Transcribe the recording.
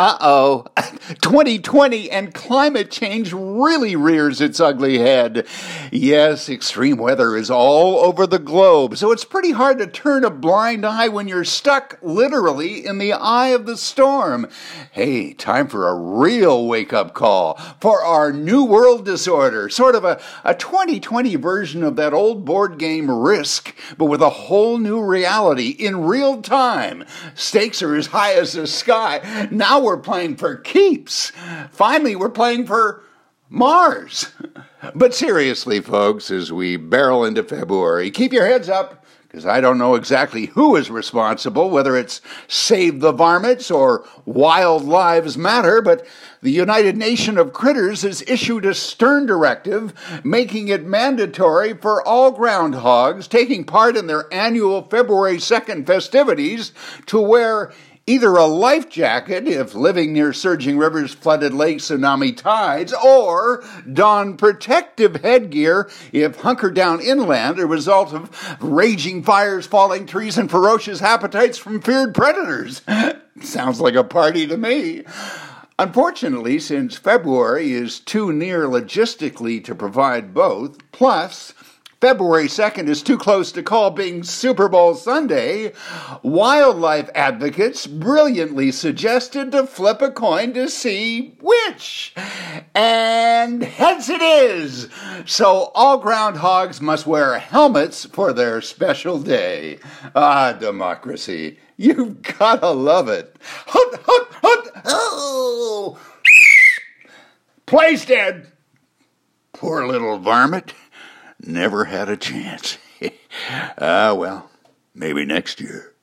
Uh oh. 2020 and climate change really rears its ugly head. Yes, extreme weather is all over the globe, so it's pretty hard to turn a blind eye when you're stuck literally in the eye of the storm. Hey, time for a real wake up call for our New World Disorder, sort of a, a 2020 version of that old board game Risk, but with a whole new reality in real time. Stakes are as high as the sky. Now we're playing for keeps. Finally, we're playing for Mars. But seriously, folks, as we barrel into February, keep your heads up because I don't know exactly who is responsible, whether it's Save the Varmints or Wild Lives Matter, but the United Nation of Critters has issued a stern directive making it mandatory for all groundhogs taking part in their annual February 2nd festivities to wear either a life jacket if living near surging rivers, flooded lakes, tsunami tides, or don protective headgear if hunkered down inland, a result of raging fires, falling trees, and ferocious appetites from feared predators. Sounds like a party to me. Unfortunately, since February is too near logistically to provide both, plus February 2nd is too close to call being Super Bowl Sunday, wildlife advocates brilliantly suggested to flip a coin to see which. And heads it is! So all groundhogs must wear helmets for their special day. Ah, democracy. You've gotta love it. Hut, hut, hut! Oh! Play's dead! Poor little varmint never had a chance. ah, well, maybe next year.